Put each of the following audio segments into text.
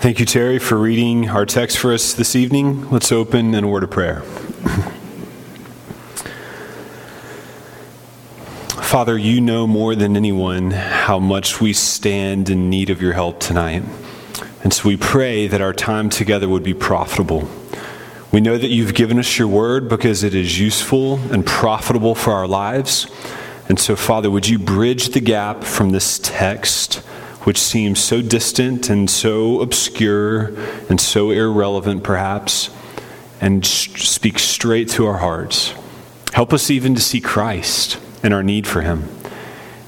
Thank you, Terry, for reading our text for us this evening. Let's open in a word of prayer. Father, you know more than anyone how much we stand in need of your help tonight. And so we pray that our time together would be profitable. We know that you've given us your word because it is useful and profitable for our lives. And so, Father, would you bridge the gap from this text? Which seems so distant and so obscure and so irrelevant, perhaps, and speak straight to our hearts. Help us even to see Christ and our need for Him,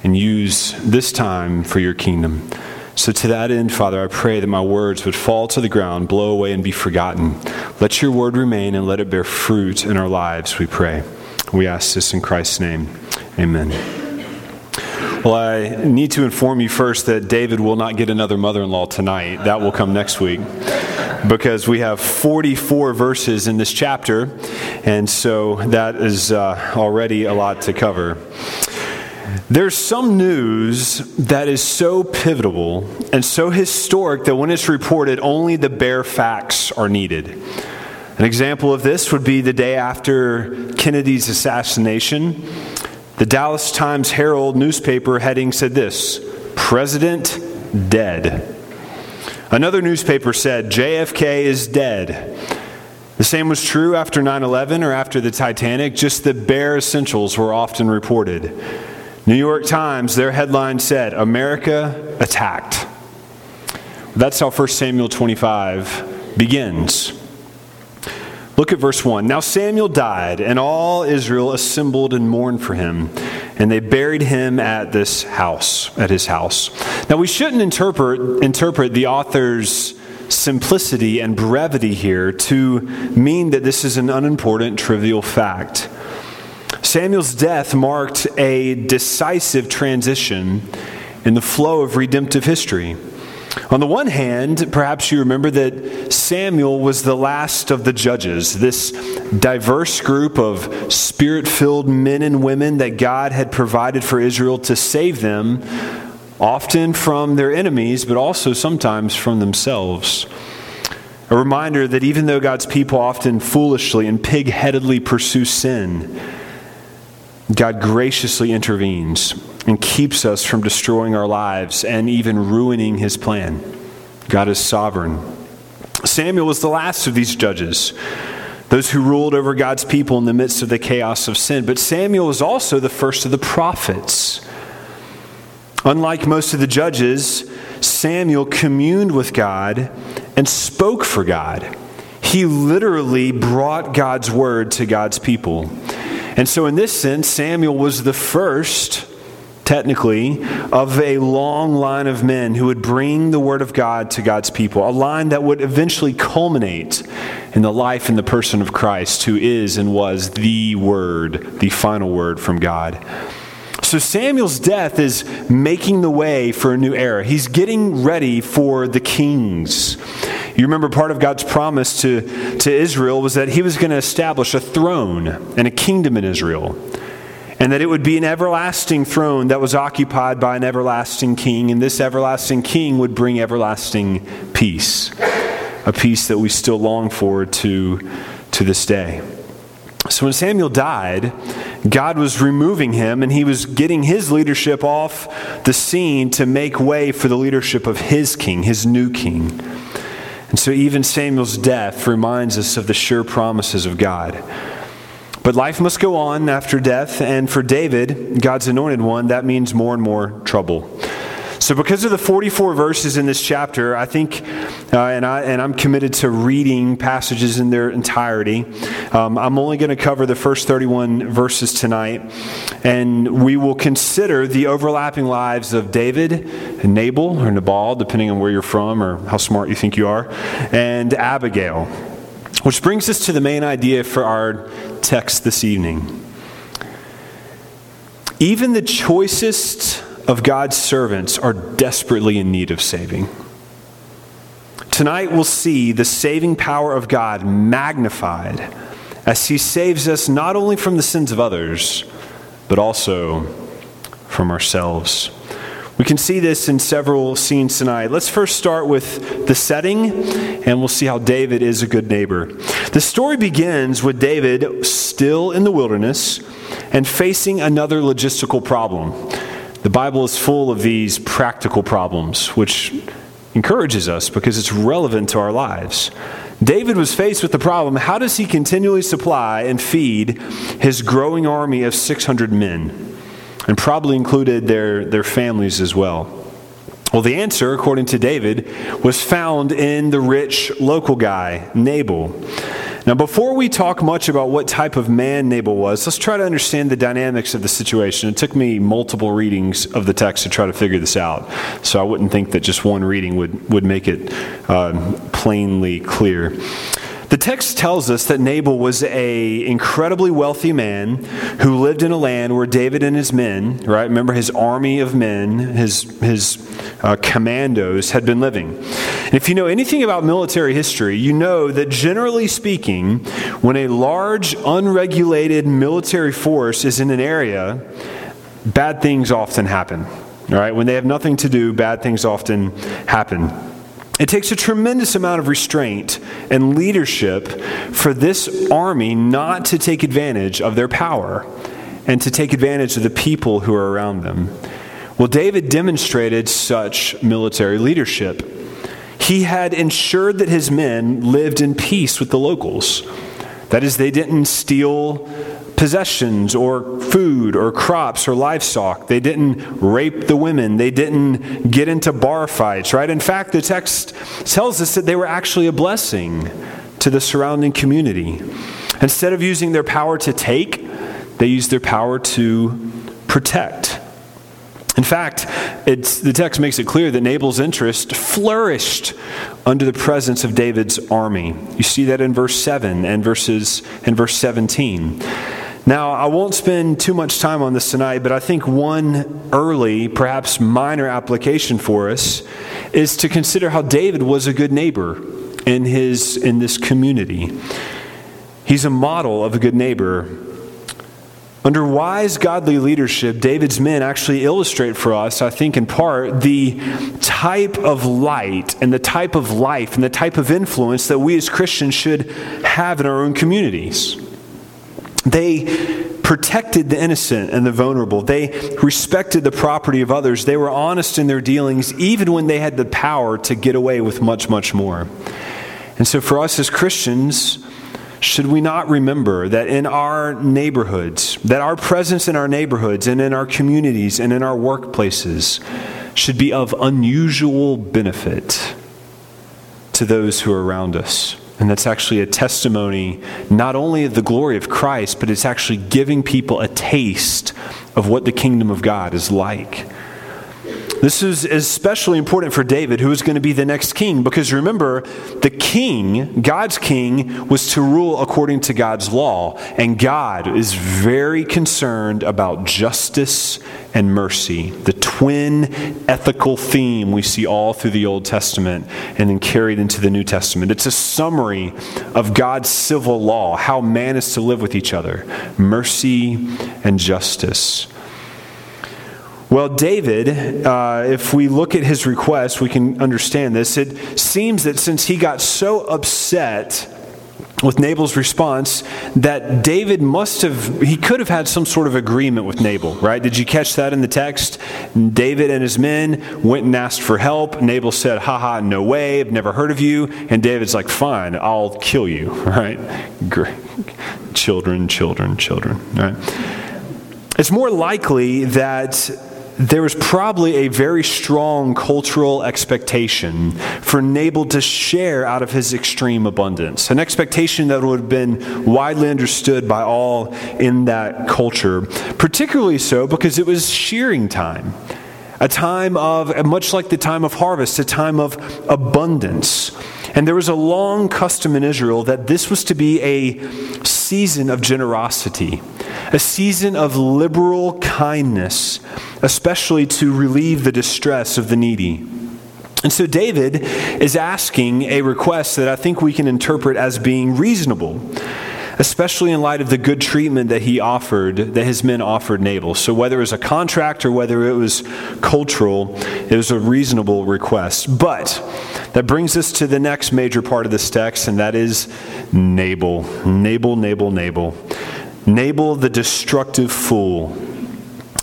and use this time for your kingdom. So, to that end, Father, I pray that my words would fall to the ground, blow away, and be forgotten. Let your word remain and let it bear fruit in our lives, we pray. We ask this in Christ's name. Amen. Well, I need to inform you first that David will not get another mother in law tonight. That will come next week because we have 44 verses in this chapter, and so that is uh, already a lot to cover. There's some news that is so pivotal and so historic that when it's reported, only the bare facts are needed. An example of this would be the day after Kennedy's assassination. The Dallas Times Herald newspaper heading said this President dead. Another newspaper said JFK is dead. The same was true after 9 11 or after the Titanic, just the bare essentials were often reported. New York Times, their headline said, America attacked. That's how 1 Samuel 25 begins. Look at verse 1. Now Samuel died, and all Israel assembled and mourned for him, and they buried him at this house, at his house. Now we shouldn't interpret, interpret the author's simplicity and brevity here to mean that this is an unimportant, trivial fact. Samuel's death marked a decisive transition in the flow of redemptive history. On the one hand, perhaps you remember that Samuel was the last of the judges, this diverse group of spirit filled men and women that God had provided for Israel to save them, often from their enemies, but also sometimes from themselves. A reminder that even though God's people often foolishly and pig headedly pursue sin, God graciously intervenes and keeps us from destroying our lives and even ruining his plan. God is sovereign. Samuel was the last of these judges, those who ruled over God's people in the midst of the chaos of sin. But Samuel was also the first of the prophets. Unlike most of the judges, Samuel communed with God and spoke for God. He literally brought God's word to God's people. And so, in this sense, Samuel was the first, technically, of a long line of men who would bring the word of God to God's people, a line that would eventually culminate in the life and the person of Christ, who is and was the word, the final word from God. So Samuel's death is making the way for a new era. He's getting ready for the kings. You remember part of God's promise to, to Israel was that he was going to establish a throne and a kingdom in Israel. And that it would be an everlasting throne that was occupied by an everlasting king, and this everlasting king would bring everlasting peace, a peace that we still long for to, to this day. So when Samuel died, God was removing him and he was getting his leadership off the scene to make way for the leadership of his king, his new king. And so even Samuel's death reminds us of the sure promises of God. But life must go on after death, and for David, God's anointed one, that means more and more trouble. So, because of the 44 verses in this chapter, I think, uh, and, I, and I'm committed to reading passages in their entirety. Um, I'm only going to cover the first 31 verses tonight, and we will consider the overlapping lives of David, and Nabal, or Nabal, depending on where you're from or how smart you think you are, and Abigail. Which brings us to the main idea for our text this evening. Even the choicest of God's servants are desperately in need of saving. Tonight we'll see the saving power of God magnified as He saves us not only from the sins of others, but also from ourselves. We can see this in several scenes tonight. Let's first start with the setting, and we'll see how David is a good neighbor. The story begins with David still in the wilderness and facing another logistical problem. The Bible is full of these practical problems, which encourages us because it's relevant to our lives. David was faced with the problem how does he continually supply and feed his growing army of 600 men? And probably included their, their families as well. Well, the answer, according to David, was found in the rich local guy, Nabal. Now, before we talk much about what type of man Nabal was, let's try to understand the dynamics of the situation. It took me multiple readings of the text to try to figure this out, so I wouldn't think that just one reading would, would make it uh, plainly clear. The text tells us that Nabal was a incredibly wealthy man who lived in a land where David and his men, right? Remember his army of men, his his uh, commandos had been living. And if you know anything about military history, you know that generally speaking, when a large unregulated military force is in an area, bad things often happen. All right, when they have nothing to do, bad things often happen. It takes a tremendous amount of restraint and leadership for this army not to take advantage of their power and to take advantage of the people who are around them. Well, David demonstrated such military leadership. He had ensured that his men lived in peace with the locals. That is, they didn't steal possessions or food or crops or livestock. They didn't rape the women. They didn't get into bar fights, right? In fact, the text tells us that they were actually a blessing to the surrounding community. Instead of using their power to take, they used their power to protect. In fact, the text makes it clear that Nabal's interest flourished under the presence of David's army. You see that in verse 7 and verses and verse 17. Now, I won't spend too much time on this tonight, but I think one early, perhaps minor application for us is to consider how David was a good neighbor in, his, in this community. He's a model of a good neighbor. Under wise, godly leadership, David's men actually illustrate for us, I think in part, the type of light and the type of life and the type of influence that we as Christians should have in our own communities. They protected the innocent and the vulnerable. They respected the property of others. They were honest in their dealings, even when they had the power to get away with much, much more. And so, for us as Christians, should we not remember that in our neighborhoods, that our presence in our neighborhoods and in our communities and in our workplaces should be of unusual benefit to those who are around us? And that's actually a testimony not only of the glory of Christ, but it's actually giving people a taste of what the kingdom of God is like. This is especially important for David, who is going to be the next king, because remember, the king, God's king, was to rule according to God's law. And God is very concerned about justice and mercy, the twin ethical theme we see all through the Old Testament and then carried into the New Testament. It's a summary of God's civil law, how man is to live with each other mercy and justice. Well, David, uh, if we look at his request, we can understand this. It seems that since he got so upset with Nabal's response, that David must have, he could have had some sort of agreement with Nabal, right? Did you catch that in the text? David and his men went and asked for help. Nabal said, haha, no way, I've never heard of you. And David's like, fine, I'll kill you, right? Great. Children, children, children, right? It's more likely that there was probably a very strong cultural expectation for Nabal to share out of his extreme abundance, an expectation that would have been widely understood by all in that culture, particularly so because it was shearing time. A time of, much like the time of harvest, a time of abundance. And there was a long custom in Israel that this was to be a season of generosity, a season of liberal kindness especially to relieve the distress of the needy. And so David is asking a request that I think we can interpret as being reasonable. Especially in light of the good treatment that he offered, that his men offered Nabal. So, whether it was a contract or whether it was cultural, it was a reasonable request. But that brings us to the next major part of this text, and that is Nabal. Nabal, Nabal, Nabal. Nabal, the destructive fool.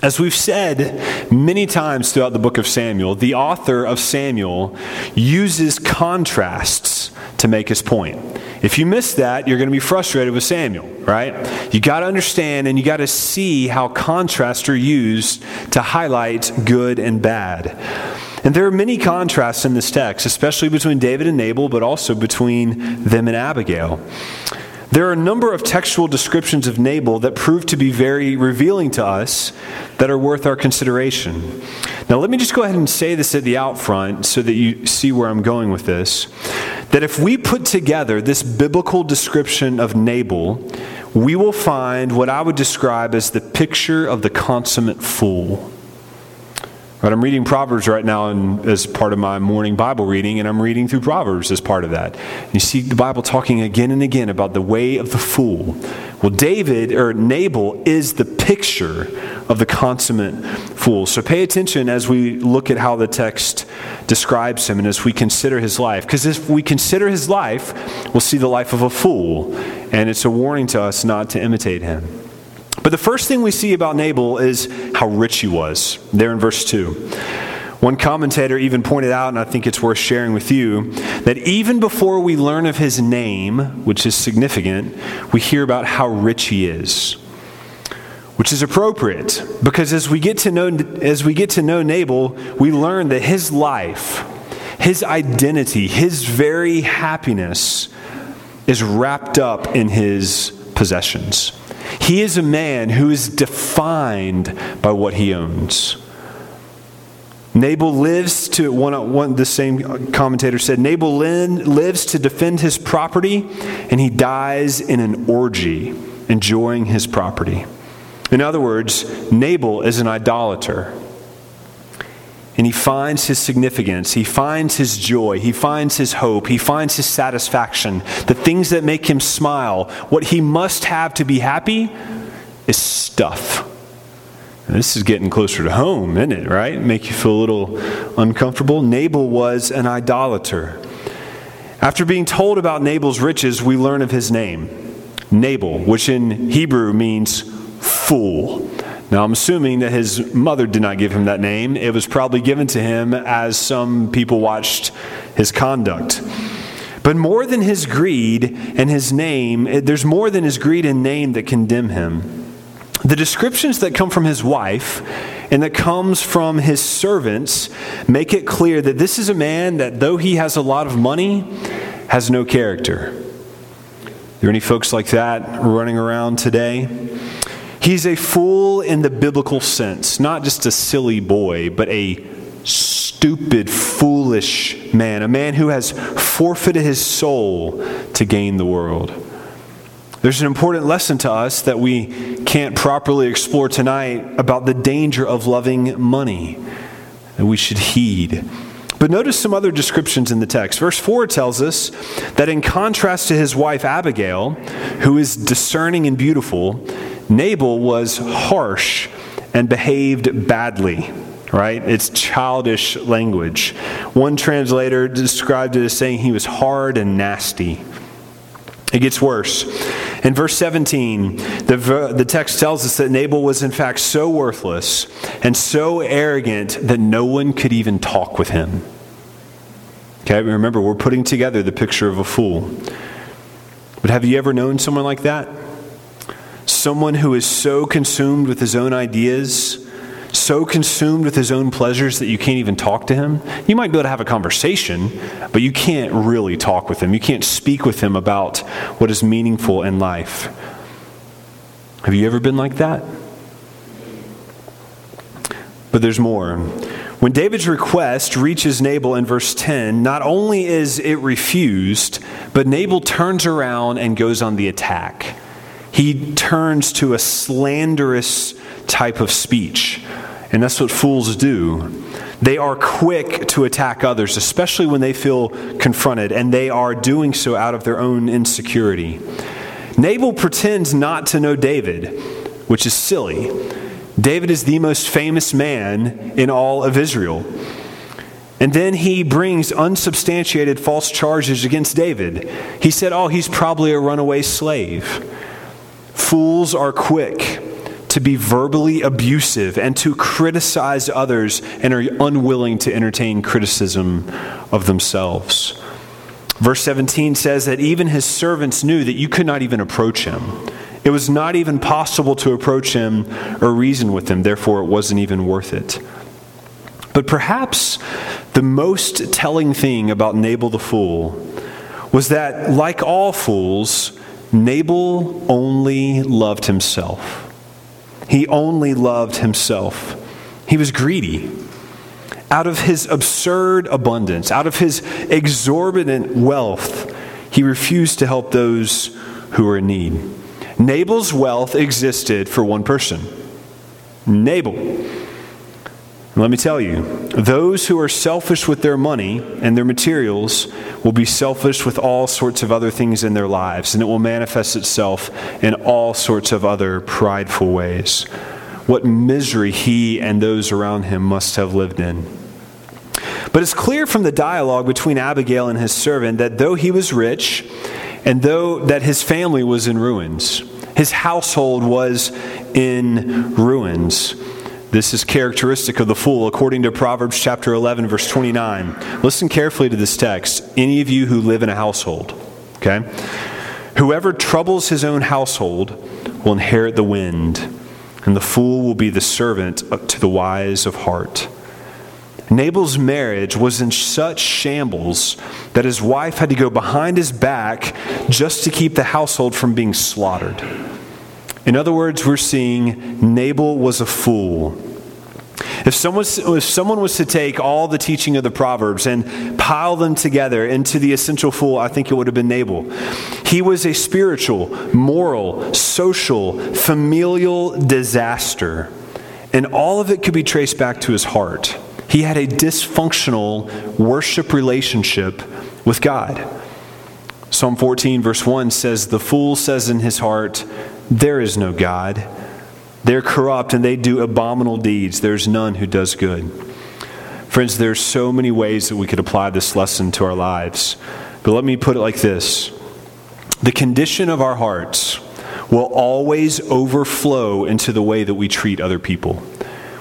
As we've said many times throughout the book of Samuel, the author of Samuel uses contrasts to make his point. If you miss that, you're going to be frustrated with Samuel, right? You got to understand and you got to see how contrasts are used to highlight good and bad. And there are many contrasts in this text, especially between David and Nabal, but also between them and Abigail. There are a number of textual descriptions of Nabal that prove to be very revealing to us that are worth our consideration. Now, let me just go ahead and say this at the out front so that you see where I'm going with this. That if we put together this biblical description of Nabal, we will find what I would describe as the picture of the consummate fool. Right, I'm reading Proverbs right now as part of my morning Bible reading, and I'm reading through Proverbs as part of that. You see the Bible talking again and again about the way of the fool. Well, David, or Nabal, is the picture of the consummate fool. So pay attention as we look at how the text describes him and as we consider his life. Because if we consider his life, we'll see the life of a fool, and it's a warning to us not to imitate him. But the first thing we see about Nabal is how rich he was, there in verse 2. One commentator even pointed out, and I think it's worth sharing with you, that even before we learn of his name, which is significant, we hear about how rich he is. Which is appropriate because as we get to know as we get to know Nabal, we learn that his life, his identity, his very happiness is wrapped up in his possessions. He is a man who is defined by what he owns. Nabal lives to, one, one, the same commentator said, Nabal lives to defend his property, and he dies in an orgy, enjoying his property. In other words, Nabal is an idolater and he finds his significance, he finds his joy, he finds his hope, he finds his satisfaction, the things that make him smile. What he must have to be happy is stuff. This is getting closer to home, isn't it, right? Make you feel a little uncomfortable. Nabal was an idolater. After being told about Nabal's riches, we learn of his name Nabal, which in Hebrew means fool. Now, I'm assuming that his mother did not give him that name. It was probably given to him as some people watched his conduct. But more than his greed and his name, eh, there's more than his greed and name that condemn him. The descriptions that come from his wife and that comes from his servants make it clear that this is a man that, though he has a lot of money, has no character. Are there any folks like that running around today? He's a fool in the biblical sense, not just a silly boy, but a stupid, foolish man, a man who has forfeited his soul to gain the world. There's an important lesson to us that we can't properly explore tonight about the danger of loving money that we should heed. But notice some other descriptions in the text. Verse 4 tells us that in contrast to his wife Abigail, who is discerning and beautiful, Nabal was harsh and behaved badly, right? It's childish language. One translator described it as saying he was hard and nasty. It gets worse. In verse 17, the, the text tells us that Nabal was in fact so worthless and so arrogant that no one could even talk with him. Okay, remember, we're putting together the picture of a fool. But have you ever known someone like that? someone who is so consumed with his own ideas, so consumed with his own pleasures that you can't even talk to him. You might be able to have a conversation, but you can't really talk with him. You can't speak with him about what is meaningful in life. Have you ever been like that? But there's more. When David's request reaches Nabal in verse 10, not only is it refused, but Nabal turns around and goes on the attack he turns to a slanderous type of speech. And that's what fools do. They are quick to attack others, especially when they feel confronted, and they are doing so out of their own insecurity. Nabal pretends not to know David, which is silly. David is the most famous man in all of Israel. And then he brings unsubstantiated false charges against David. He said, Oh, he's probably a runaway slave. Fools are quick to be verbally abusive and to criticize others and are unwilling to entertain criticism of themselves. Verse 17 says that even his servants knew that you could not even approach him. It was not even possible to approach him or reason with him, therefore, it wasn't even worth it. But perhaps the most telling thing about Nabal the fool was that, like all fools, Nabal only loved himself. He only loved himself. He was greedy. Out of his absurd abundance, out of his exorbitant wealth, he refused to help those who were in need. Nabal's wealth existed for one person Nabal. Let me tell you, those who are selfish with their money and their materials will be selfish with all sorts of other things in their lives, and it will manifest itself in all sorts of other prideful ways. What misery he and those around him must have lived in. But it's clear from the dialogue between Abigail and his servant that though he was rich, and though that his family was in ruins, his household was in ruins. This is characteristic of the fool, according to Proverbs chapter 11, verse 29. Listen carefully to this text. Any of you who live in a household, okay? Whoever troubles his own household will inherit the wind, and the fool will be the servant to the wise of heart. Nabal's marriage was in such shambles that his wife had to go behind his back just to keep the household from being slaughtered. In other words, we're seeing Nabal was a fool. If someone, if someone was to take all the teaching of the Proverbs and pile them together into the essential fool, I think it would have been Nabal. He was a spiritual, moral, social, familial disaster. And all of it could be traced back to his heart. He had a dysfunctional worship relationship with God. Psalm 14, verse 1 says, The fool says in his heart, there is no God. They're corrupt and they do abominable deeds. There's none who does good. Friends, there's so many ways that we could apply this lesson to our lives. But let me put it like this The condition of our hearts will always overflow into the way that we treat other people.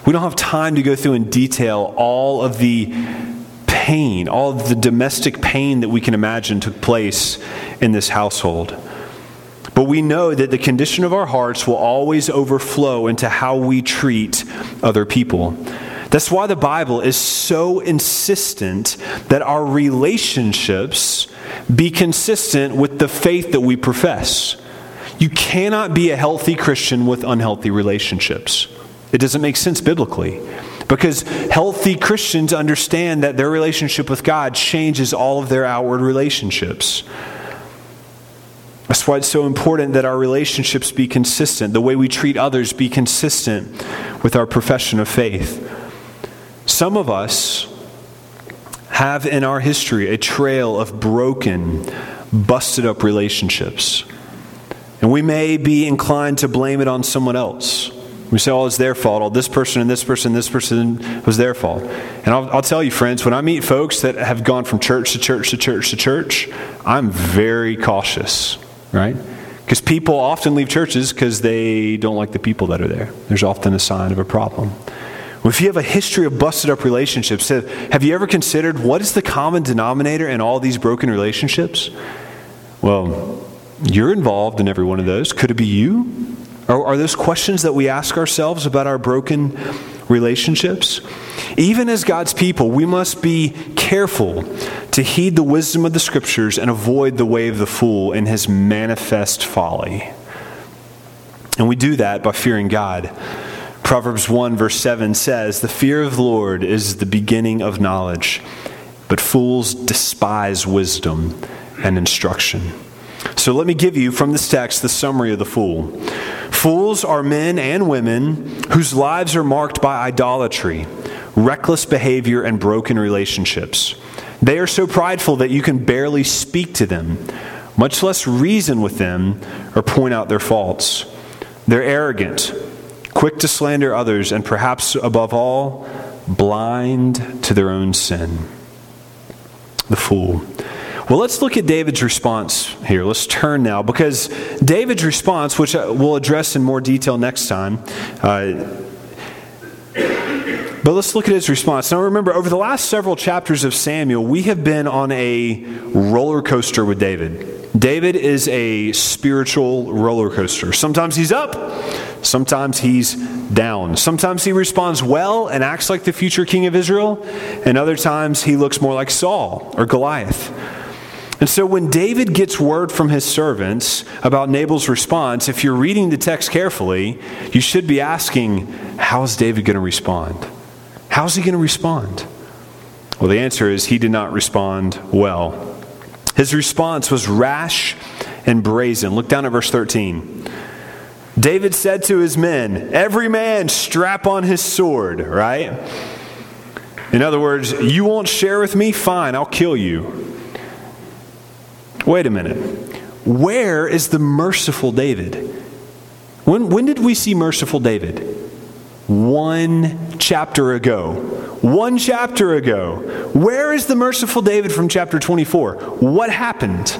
We don't have time to go through in detail all of the pain, all of the domestic pain that we can imagine took place in this household. But we know that the condition of our hearts will always overflow into how we treat other people. That's why the Bible is so insistent that our relationships be consistent with the faith that we profess. You cannot be a healthy Christian with unhealthy relationships. It doesn't make sense biblically. Because healthy Christians understand that their relationship with God changes all of their outward relationships. That's why it's so important that our relationships be consistent, the way we treat others be consistent with our profession of faith. Some of us have in our history a trail of broken, busted up relationships. And we may be inclined to blame it on someone else. We say, oh, it's their fault. Oh, this person and this person and this person was their fault. And I'll, I'll, tell you, friends, when I meet folks that have gone from church to church to church to church, I'm very cautious right? Because people often leave churches because they don't like the people that are there. There's often a sign of a problem. Well, if you have a history of busted up relationships, have you ever considered what is the common denominator in all these broken relationships? Well, you're involved in every one of those. Could it be you? Are, are those questions that we ask ourselves about our broken relationships? Even as God's people, we must be careful to heed the wisdom of the scriptures and avoid the way of the fool in his manifest folly. And we do that by fearing God. Proverbs 1, verse 7 says, The fear of the Lord is the beginning of knowledge, but fools despise wisdom and instruction. So let me give you from this text the summary of the fool. Fools are men and women whose lives are marked by idolatry, reckless behavior, and broken relationships. They are so prideful that you can barely speak to them much less reason with them or point out their faults. They're arrogant, quick to slander others, and perhaps above all, blind to their own sin. The fool. Well, let's look at David's response here. Let's turn now, because David's response, which we'll address in more detail next time, uh, but let's look at his response. Now, remember, over the last several chapters of Samuel, we have been on a roller coaster with David. David is a spiritual roller coaster. Sometimes he's up, sometimes he's down. Sometimes he responds well and acts like the future king of Israel, and other times he looks more like Saul or Goliath. And so when David gets word from his servants about Nabal's response, if you're reading the text carefully, you should be asking, how's David going to respond? How's he going to respond? Well, the answer is he did not respond well. His response was rash and brazen. Look down at verse 13. David said to his men, Every man strap on his sword, right? In other words, you won't share with me? Fine, I'll kill you. Wait a minute. Where is the merciful David? When, when did we see merciful David? one chapter ago. One chapter ago. Where is the merciful David from chapter 24? What happened?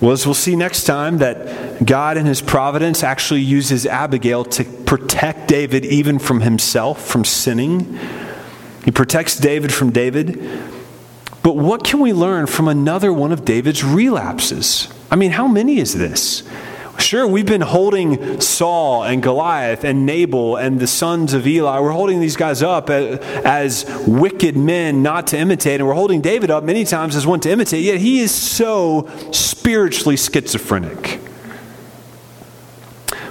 Well, as we'll see next time, that God in his providence actually uses Abigail to protect David even from himself, from sinning. He protects David from David. But what can we learn from another one of David's relapses? I mean, how many is this? Sure, we've been holding Saul and Goliath and Nabal and the sons of Eli. We're holding these guys up as wicked men not to imitate, and we're holding David up many times as one to imitate, yet he is so spiritually schizophrenic.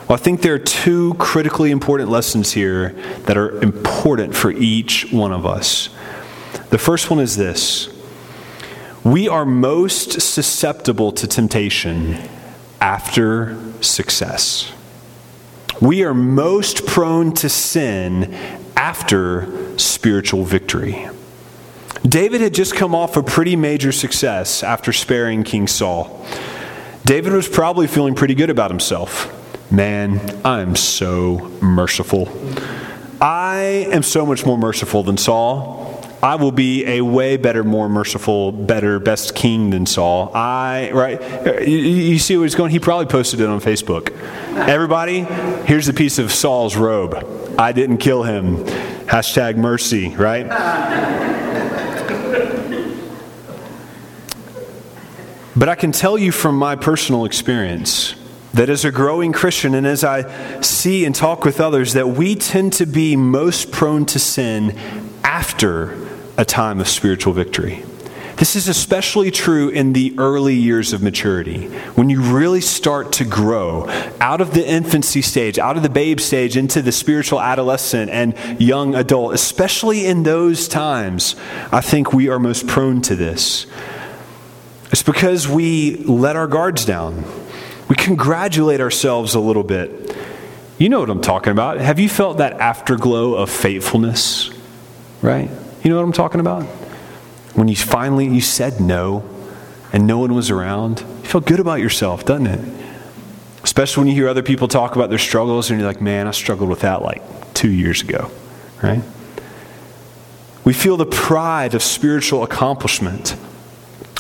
Well, I think there are two critically important lessons here that are important for each one of us. The first one is this we are most susceptible to temptation after success. We are most prone to sin after spiritual victory. David had just come off a pretty major success after sparing King Saul. David was probably feeling pretty good about himself. Man, I'm so merciful. I am so much more merciful than Saul. I will be a way better, more merciful, better, best king than Saul. I, right? You, you see where he's going? He probably posted it on Facebook. Everybody, here's a piece of Saul's robe. I didn't kill him. Hashtag mercy, right? But I can tell you from my personal experience that as a growing Christian and as I see and talk with others, that we tend to be most prone to sin after a time of spiritual victory. This is especially true in the early years of maturity, when you really start to grow out of the infancy stage, out of the babe stage, into the spiritual adolescent and young adult. Especially in those times, I think we are most prone to this. It's because we let our guards down. We congratulate ourselves a little bit. You know what I'm talking about. Have you felt that afterglow of faithfulness? Right? You know what I'm talking about? When you finally you said no and no one was around, you feel good about yourself, doesn't it? Especially when you hear other people talk about their struggles and you're like, man, I struggled with that like two years ago, right? We feel the pride of spiritual accomplishment.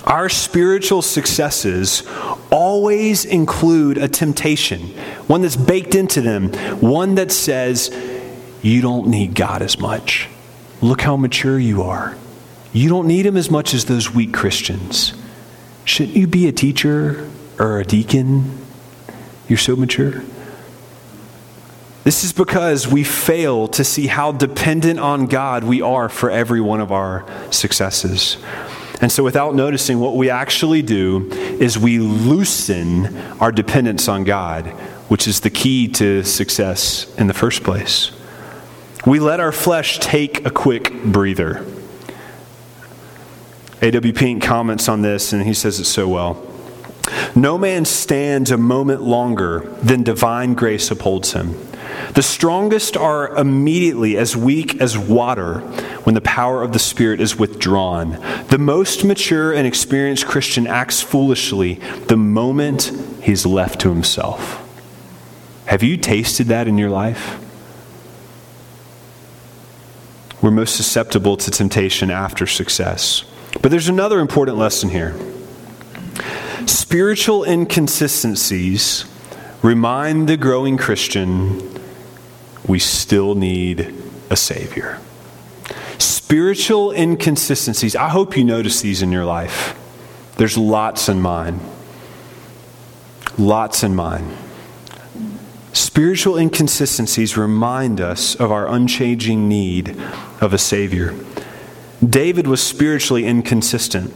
Our spiritual successes always include a temptation, one that's baked into them, one that says, you don't need God as much. Look how mature you are. You don't need him as much as those weak Christians. Shouldn't you be a teacher or a deacon? You're so mature. This is because we fail to see how dependent on God we are for every one of our successes. And so, without noticing, what we actually do is we loosen our dependence on God, which is the key to success in the first place. We let our flesh take a quick breather. A.W. Pink comments on this, and he says it so well. No man stands a moment longer than divine grace upholds him. The strongest are immediately as weak as water when the power of the Spirit is withdrawn. The most mature and experienced Christian acts foolishly the moment he's left to himself. Have you tasted that in your life? We're most susceptible to temptation after success. But there's another important lesson here. Spiritual inconsistencies remind the growing Christian we still need a Savior. Spiritual inconsistencies, I hope you notice these in your life. There's lots in mine. Lots in mine. Spiritual inconsistencies remind us of our unchanging need of a Savior. David was spiritually inconsistent.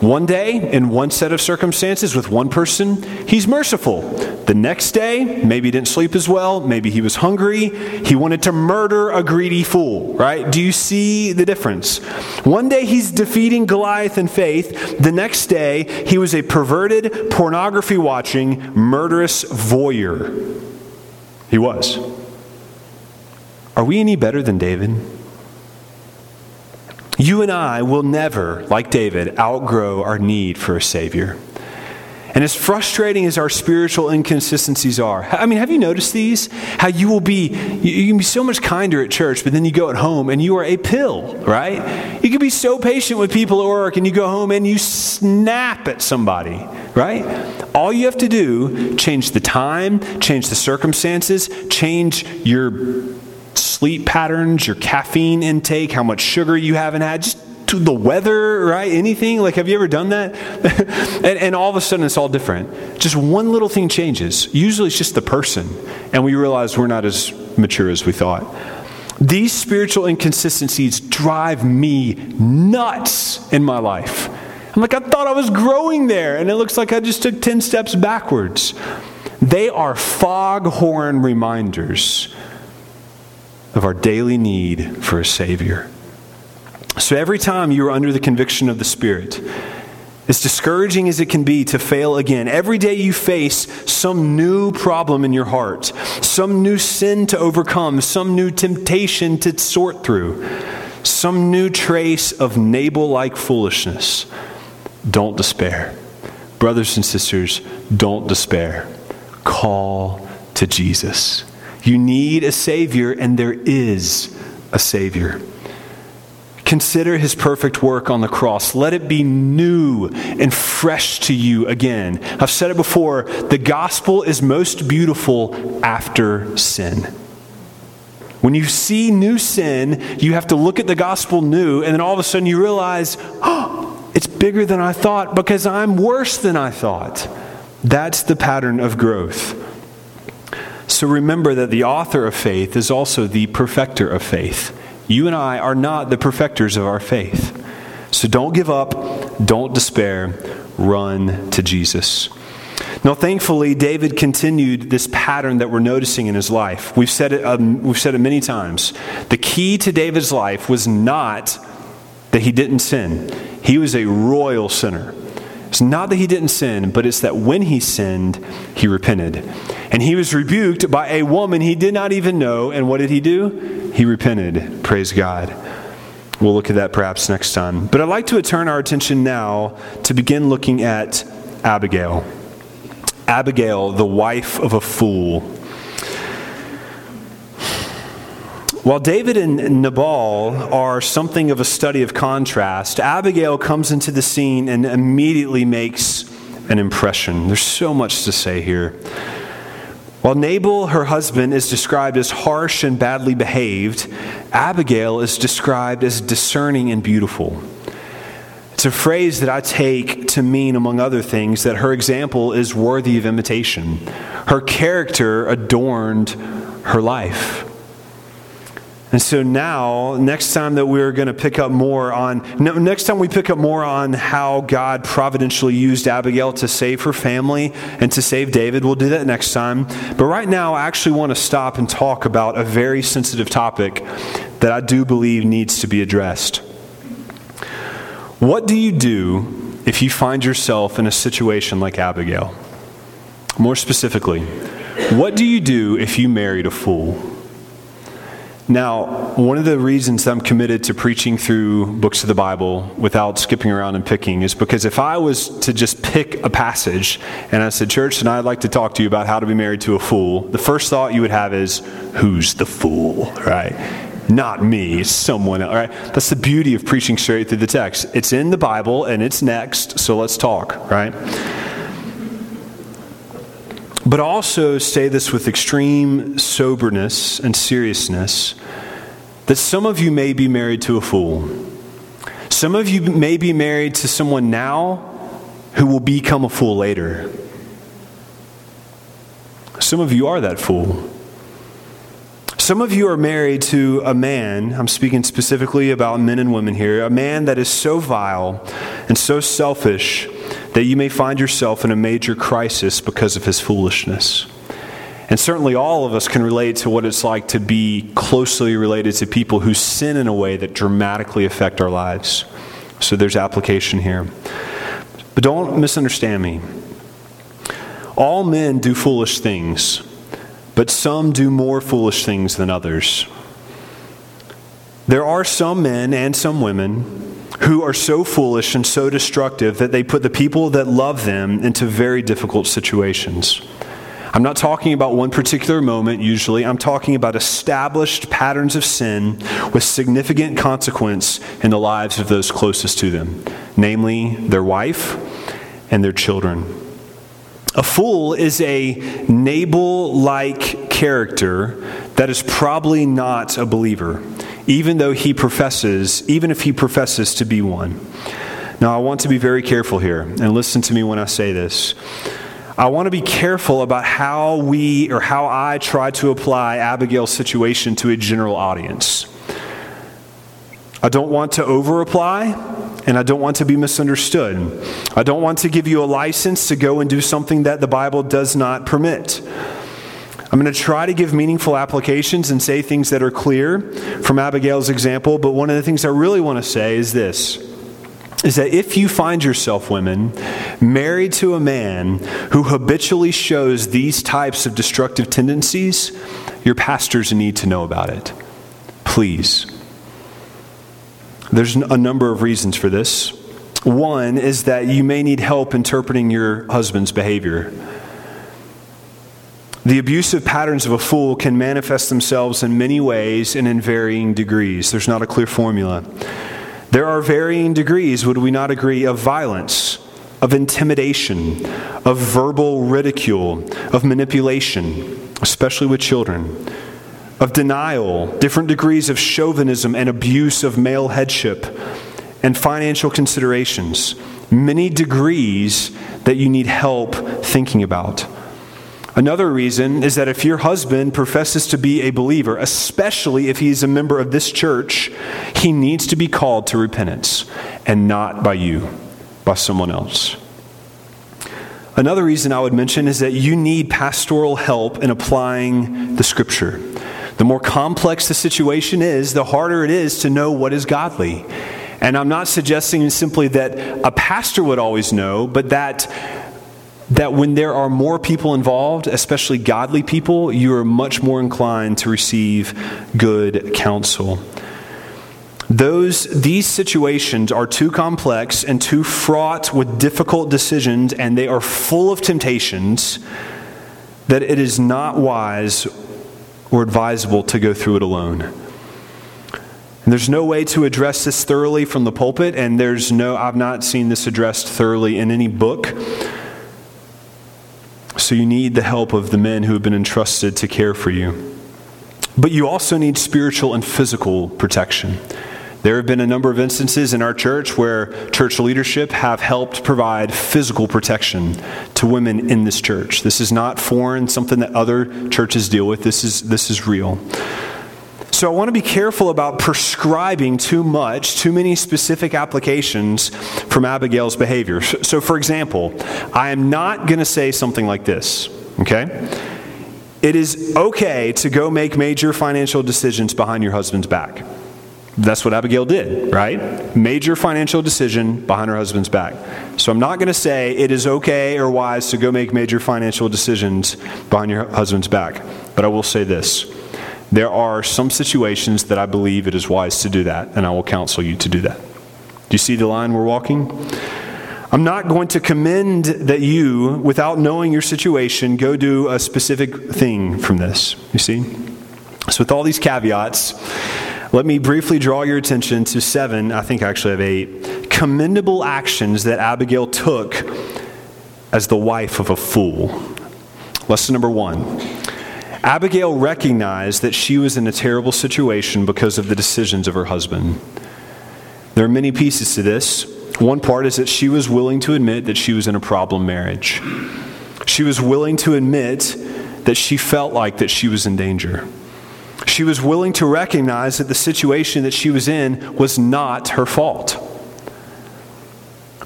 One day, in one set of circumstances with one person, he's merciful. The next day, maybe he didn't sleep as well, maybe he was hungry, he wanted to murder a greedy fool, right? Do you see the difference? One day he's defeating Goliath in faith, the next day he was a perverted, pornography watching, murderous voyeur. He was. Are we any better than David? You and I will never, like David, outgrow our need for a Savior. And as frustrating as our spiritual inconsistencies are, I mean, have you noticed these? How you will be, you can be so much kinder at church, but then you go at home and you are a pill, right? You can be so patient with people at work and you go home and you snap at somebody, right? All you have to do, change the time, change the circumstances, change your sleep patterns, your caffeine intake, how much sugar you haven't had, just to the weather, right? Anything? Like, have you ever done that? and, and, all of a sudden, it's all different. Just one little thing changes. Usually, it's just the person, and we realize we're not as mature as we thought. These spiritual inconsistencies drive me nuts in my life. I'm like, I thought I was growing there, and it looks like I just took 10 steps backwards. They are foghorn reminders of our daily need for a Savior. So every time you are under the conviction of the Spirit, as discouraging as it can be to fail again, every day you face some new problem in your heart, some new sin to overcome, some new temptation to sort through, some new trace of Nabal like foolishness, don't despair. Brothers and sisters, don't despair. Call to Jesus. You need a Savior, and there is a Savior. Consider his perfect work on the cross. Let it be new and fresh to you again. I've said it before the gospel is most beautiful after sin. When you see new sin, you have to look at the gospel new, and then all of a sudden you realize, oh, it's bigger than I thought because I'm worse than I thought. That's the pattern of growth. So remember that the author of faith is also the perfecter of faith. You and I are not the perfecters of our faith. So don't give up, don't despair, run to Jesus. Now, thankfully, David continued this pattern that we're noticing in his life. We've said it, um, we've said it many times. The key to David's life was not that he didn't sin, he was a royal sinner. It's not that he didn't sin, but it's that when he sinned, he repented. And he was rebuked by a woman he did not even know. And what did he do? He repented. Praise God. We'll look at that perhaps next time. But I'd like to turn our attention now to begin looking at Abigail. Abigail, the wife of a fool. While David and Nabal are something of a study of contrast, Abigail comes into the scene and immediately makes an impression. There's so much to say here. While Nabal, her husband, is described as harsh and badly behaved, Abigail is described as discerning and beautiful. It's a phrase that I take to mean, among other things, that her example is worthy of imitation. Her character adorned her life. And so now, next time that we're going to pick up more on, next time we pick up more on how God providentially used Abigail to save her family and to save David, we'll do that next time. But right now, I actually want to stop and talk about a very sensitive topic that I do believe needs to be addressed. What do you do if you find yourself in a situation like Abigail? More specifically, What do you do if you married a fool? Now, one of the reasons I'm committed to preaching through books of the Bible without skipping around and picking is because if I was to just pick a passage and I said, Church, and I'd like to talk to you about how to be married to a fool, the first thought you would have is, Who's the fool? Right? Not me, someone else. Right? That's the beauty of preaching straight through the text. It's in the Bible and it's next, so let's talk, right? But also say this with extreme soberness and seriousness that some of you may be married to a fool. Some of you may be married to someone now who will become a fool later. Some of you are that fool. Some of you are married to a man, I'm speaking specifically about men and women here, a man that is so vile and so selfish that you may find yourself in a major crisis because of his foolishness. And certainly all of us can relate to what it's like to be closely related to people who sin in a way that dramatically affect our lives. So there's application here. But don't misunderstand me. All men do foolish things, but some do more foolish things than others. There are some men and some women who are so foolish and so destructive that they put the people that love them into very difficult situations. I'm not talking about one particular moment, usually. I'm talking about established patterns of sin with significant consequence in the lives of those closest to them, namely their wife and their children. A fool is a Nabal like character that is probably not a believer even though he professes, even if he professes to be one. Now, I want to be very careful here, and listen to me when I say this. I want to be careful about how we or how I try to apply Abigail's situation to a general audience. I don't want to over apply, and I don't want to be misunderstood. I don't want to give you a license to go and do something that the Bible does not permit. I'm going to try to give meaningful applications and say things that are clear from Abigail's example, but one of the things I really want to say is this is that if you find yourself, women, married to a man who habitually shows these types of destructive tendencies, your pastors need to know about it. Please. There's a number of reasons for this. One is that you may need help interpreting your husband's behavior. The abusive patterns of a fool can manifest themselves in many ways and in varying degrees. There's not a clear formula. There are varying degrees, would we not agree, of violence, of intimidation, of verbal ridicule, of manipulation, especially with children, of denial, different degrees of chauvinism and abuse of male headship, and financial considerations. Many degrees that you need help thinking about. Another reason is that if your husband professes to be a believer, especially if he's a member of this church, he needs to be called to repentance and not by you, by someone else. Another reason I would mention is that you need pastoral help in applying the scripture. The more complex the situation is, the harder it is to know what is godly. And I'm not suggesting simply that a pastor would always know, but that that when there are more people involved, especially godly people, you are much more inclined to receive good counsel. Those, these situations are too complex and too fraught with difficult decisions, and they are full of temptations that it is not wise or advisable to go through it alone. And there's no way to address this thoroughly from the pulpit, and there's no, I've not seen this addressed thoroughly in any book. So you need the help of the men who have been entrusted to care for you. But you also need spiritual and physical protection. There have been a number of instances in our church where church leadership have helped provide physical protection to women in this church. This is not foreign, something that other churches deal with. This is, this is real. So I want to be careful about prescribing too much, too many specific applications from Abigail's behavior. So, for example, I am not going to say something like this, okay? It is okay to go make major financial decisions behind your husband's back. That's what Abigail did, right? Major financial decision behind her husband's back. So I'm not going to say it is okay or wise to go make major financial decisions behind your husband's back, but I will say this. There are some situations that I believe it is wise to do that, and I will counsel you to do that. Do you see the line we're walking? I'm not going to commend that you, without knowing your situation, go do a specific thing from this. You see? So, with all these caveats, let me briefly draw your attention to seven, I think I actually have eight, commendable actions that Abigail took as the wife of a fool. Lesson number one Abigail recognized that she was in a terrible situation because of the decisions of her husband. There are many pieces to this. One part is that she was willing to admit that she was in a problem marriage. She was willing to admit that she felt like that she was in danger. She was willing to recognize that the situation that she was in was not her fault,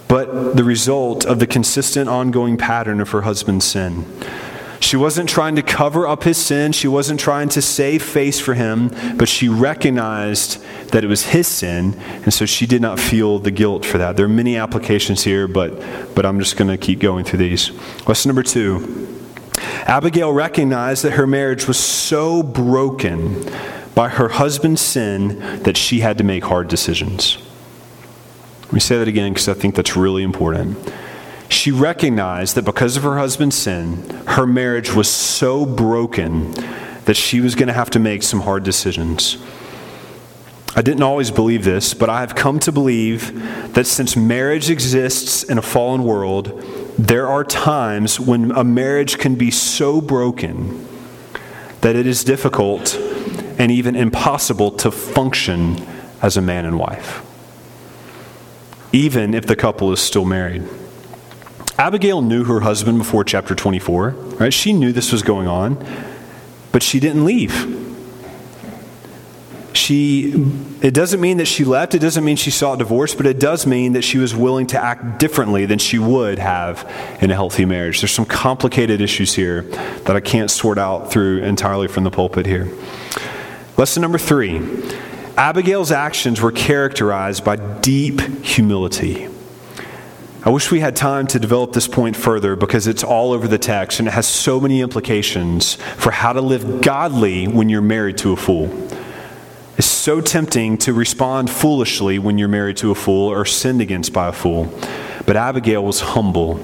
but the result of the consistent ongoing pattern of her husband's sin. She wasn't trying to cover up his sin. She wasn't trying to save face for him, but she recognized that it was his sin, and so she did not feel the guilt for that. There are many applications here, but, but I'm just going to keep going through these. Lesson number two Abigail recognized that her marriage was so broken by her husband's sin that she had to make hard decisions. Let me say that again because I think that's really important. She recognized that because of her husband's sin, her marriage was so broken that she was going to have to make some hard decisions. I didn't always believe this, but I have come to believe that since marriage exists in a fallen world, there are times when a marriage can be so broken that it is difficult and even impossible to function as a man and wife, even if the couple is still married. Abigail knew her husband before chapter 24, right? She knew this was going on, but she didn't leave. She it doesn't mean that she left. It doesn't mean she sought divorce but it does mean that she was willing to act differently than she would have in a healthy marriage. There's some complicated issues here that i can't sort out through entirely from the pulpit here. Lesson number three. Abigail's actions were characterized by deep humility I wish we had time to develop this point further because it's all over the text and it has so many implications for how to live godly when you're married to a fool. It's so tempting to respond foolishly when you're married to a fool or sinned against by a fool. But Abigail was humble.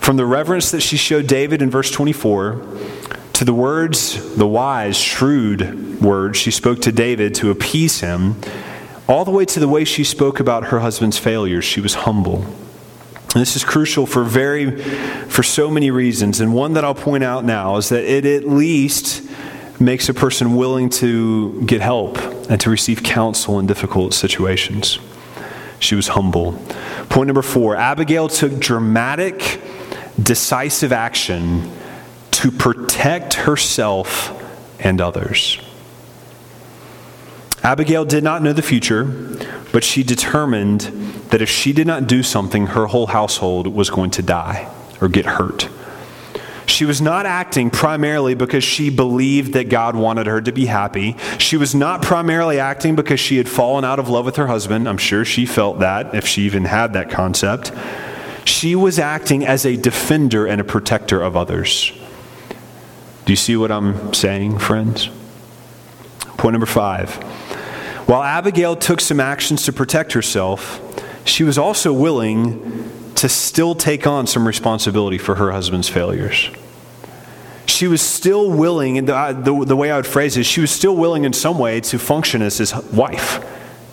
From the reverence that she showed David in verse 24 to the words, the wise, shrewd words she spoke to David to appease him, all the way to the way she spoke about her husband's failures, she was humble. This is crucial for very for so many reasons and one that I'll point out now is that it at least makes a person willing to get help and to receive counsel in difficult situations. She was humble. Point number four Abigail took dramatic, decisive action to protect herself and others. Abigail did not know the future, but she determined that if she did not do something, her whole household was going to die or get hurt. She was not acting primarily because she believed that God wanted her to be happy. She was not primarily acting because she had fallen out of love with her husband. I'm sure she felt that, if she even had that concept. She was acting as a defender and a protector of others. Do you see what I'm saying, friends? Point number five. While Abigail took some actions to protect herself, she was also willing to still take on some responsibility for her husband's failures. She was still willing, and the, the, the, way I would phrase it, she was still willing in some way to function as his wife.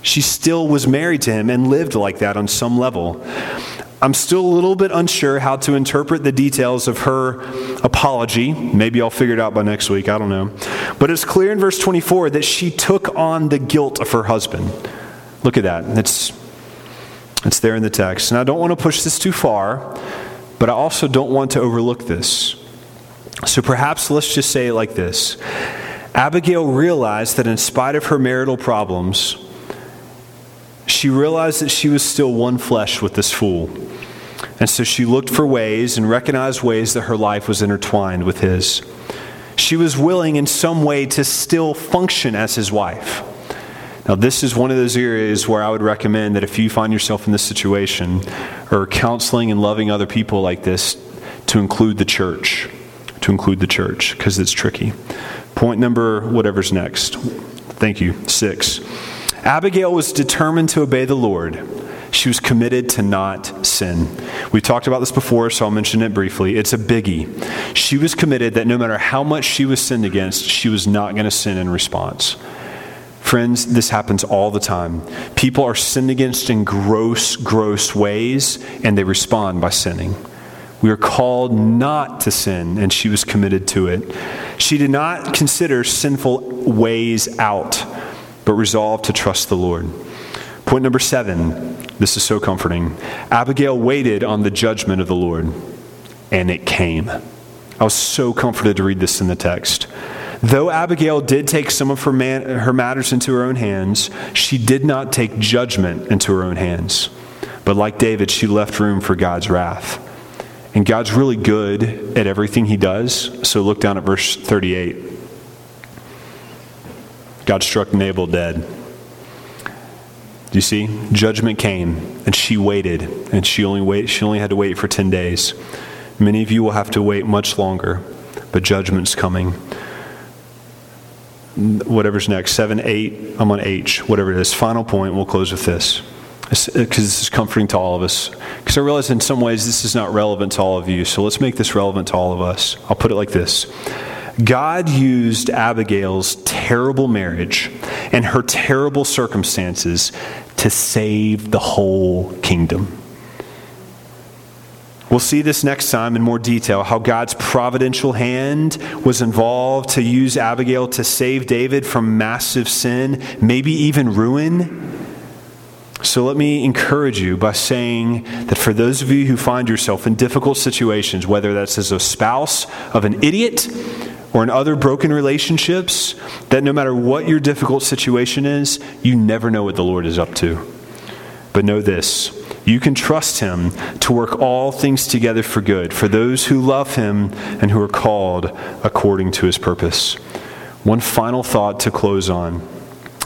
She still was married to him and lived like that on some level. I'm still a little bit unsure how to interpret the details of her apology. Maybe I'll figure it out by next week. I don't know. But it's clear in verse 24 that she took on the guilt of her husband. Look at that. It's it's there in the text. And I don't want to push this too far, but I also don't want to overlook this. So perhaps let's just say it like this Abigail realized that in spite of her marital problems, she realized that she was still one flesh with this fool. And so she looked for ways and recognized ways that her life was intertwined with his. She was willing in some way to still function as his wife Now, this is one of those areas where I would recommend that if you find yourself in this situation or counseling and loving other people like this, to include the church. To include the church, because it's tricky. Point number, whatever's next. Thank you. Six. Abigail was determined to obey the Lord. She was committed to not sin. We've talked about this before, so I'll mention it briefly. It's a biggie. She was committed that no matter how much she was sinned against, she was not going to sin in response. Friends, this happens all the time. People are sinned against in gross, gross ways, and they respond by sinning. We are called not to sin, and she was committed to it. She did not consider sinful ways out, but resolved to trust the Lord. Point number seven this is so comforting. Abigail waited on the judgment of the Lord, and it came. I was so comforted to read this in the text. Though Abigail did take some of her, man, her matters into her own hands, she did not take judgment into her own hands. But like David, she left room for God's wrath. And God's really good at everything he does. So look down at verse 38. God struck Nabal dead. You see? Judgment came, and she waited, and she only wait, she only had to wait for 10 days. Many of you will have to wait much longer, but judgment's coming whatever's next, 7, 8, I'm on H, whatever it is. Final point, we'll close with this. Because this is comforting to all of us. Because I realize in some ways this is not relevant to all of you, so let's make this relevant to all of us. I'll put it like this God used Abigail's terrible marriage and her terrible circumstances to save the whole kingdom. We'll see this next time in more detail how God's providential hand was involved to use Abigail to save David from massive sin, maybe even ruin. So let me encourage you by saying that for those of you who find yourself in difficult situations, whether that's as a spouse of an idiot or in other broken relationships, that no matter what your difficult situation is, you never know what the Lord is up to. But know this you can trust him to work all things together for good for those who love him and who are called according to his purpose. One final thought to close on.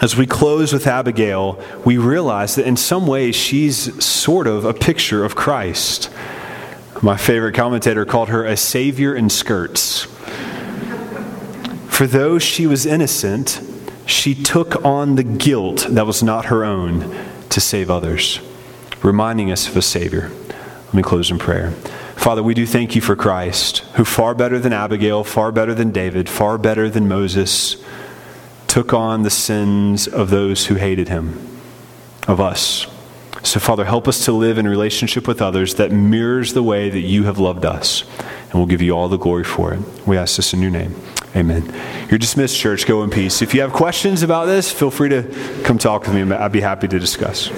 As we close with Abigail, we realize that in some ways she's sort of a picture of Christ. My favorite commentator called her a savior in skirts. For though she was innocent, she took on the guilt that was not her own to save others reminding us of a Savior. Let me close in prayer. Father, we do thank you for Christ, who far better than Abigail, far better than David, far better than Moses, took on the sins of those who hated him, of us. So, Father, help us to live in relationship with others that mirrors the way that you have loved us. And we'll give you all the glory for it. We ask this in your name. Amen. You're dismissed, church. Go in peace. If you have questions about this, feel free to come talk with me. I'd be happy to discuss.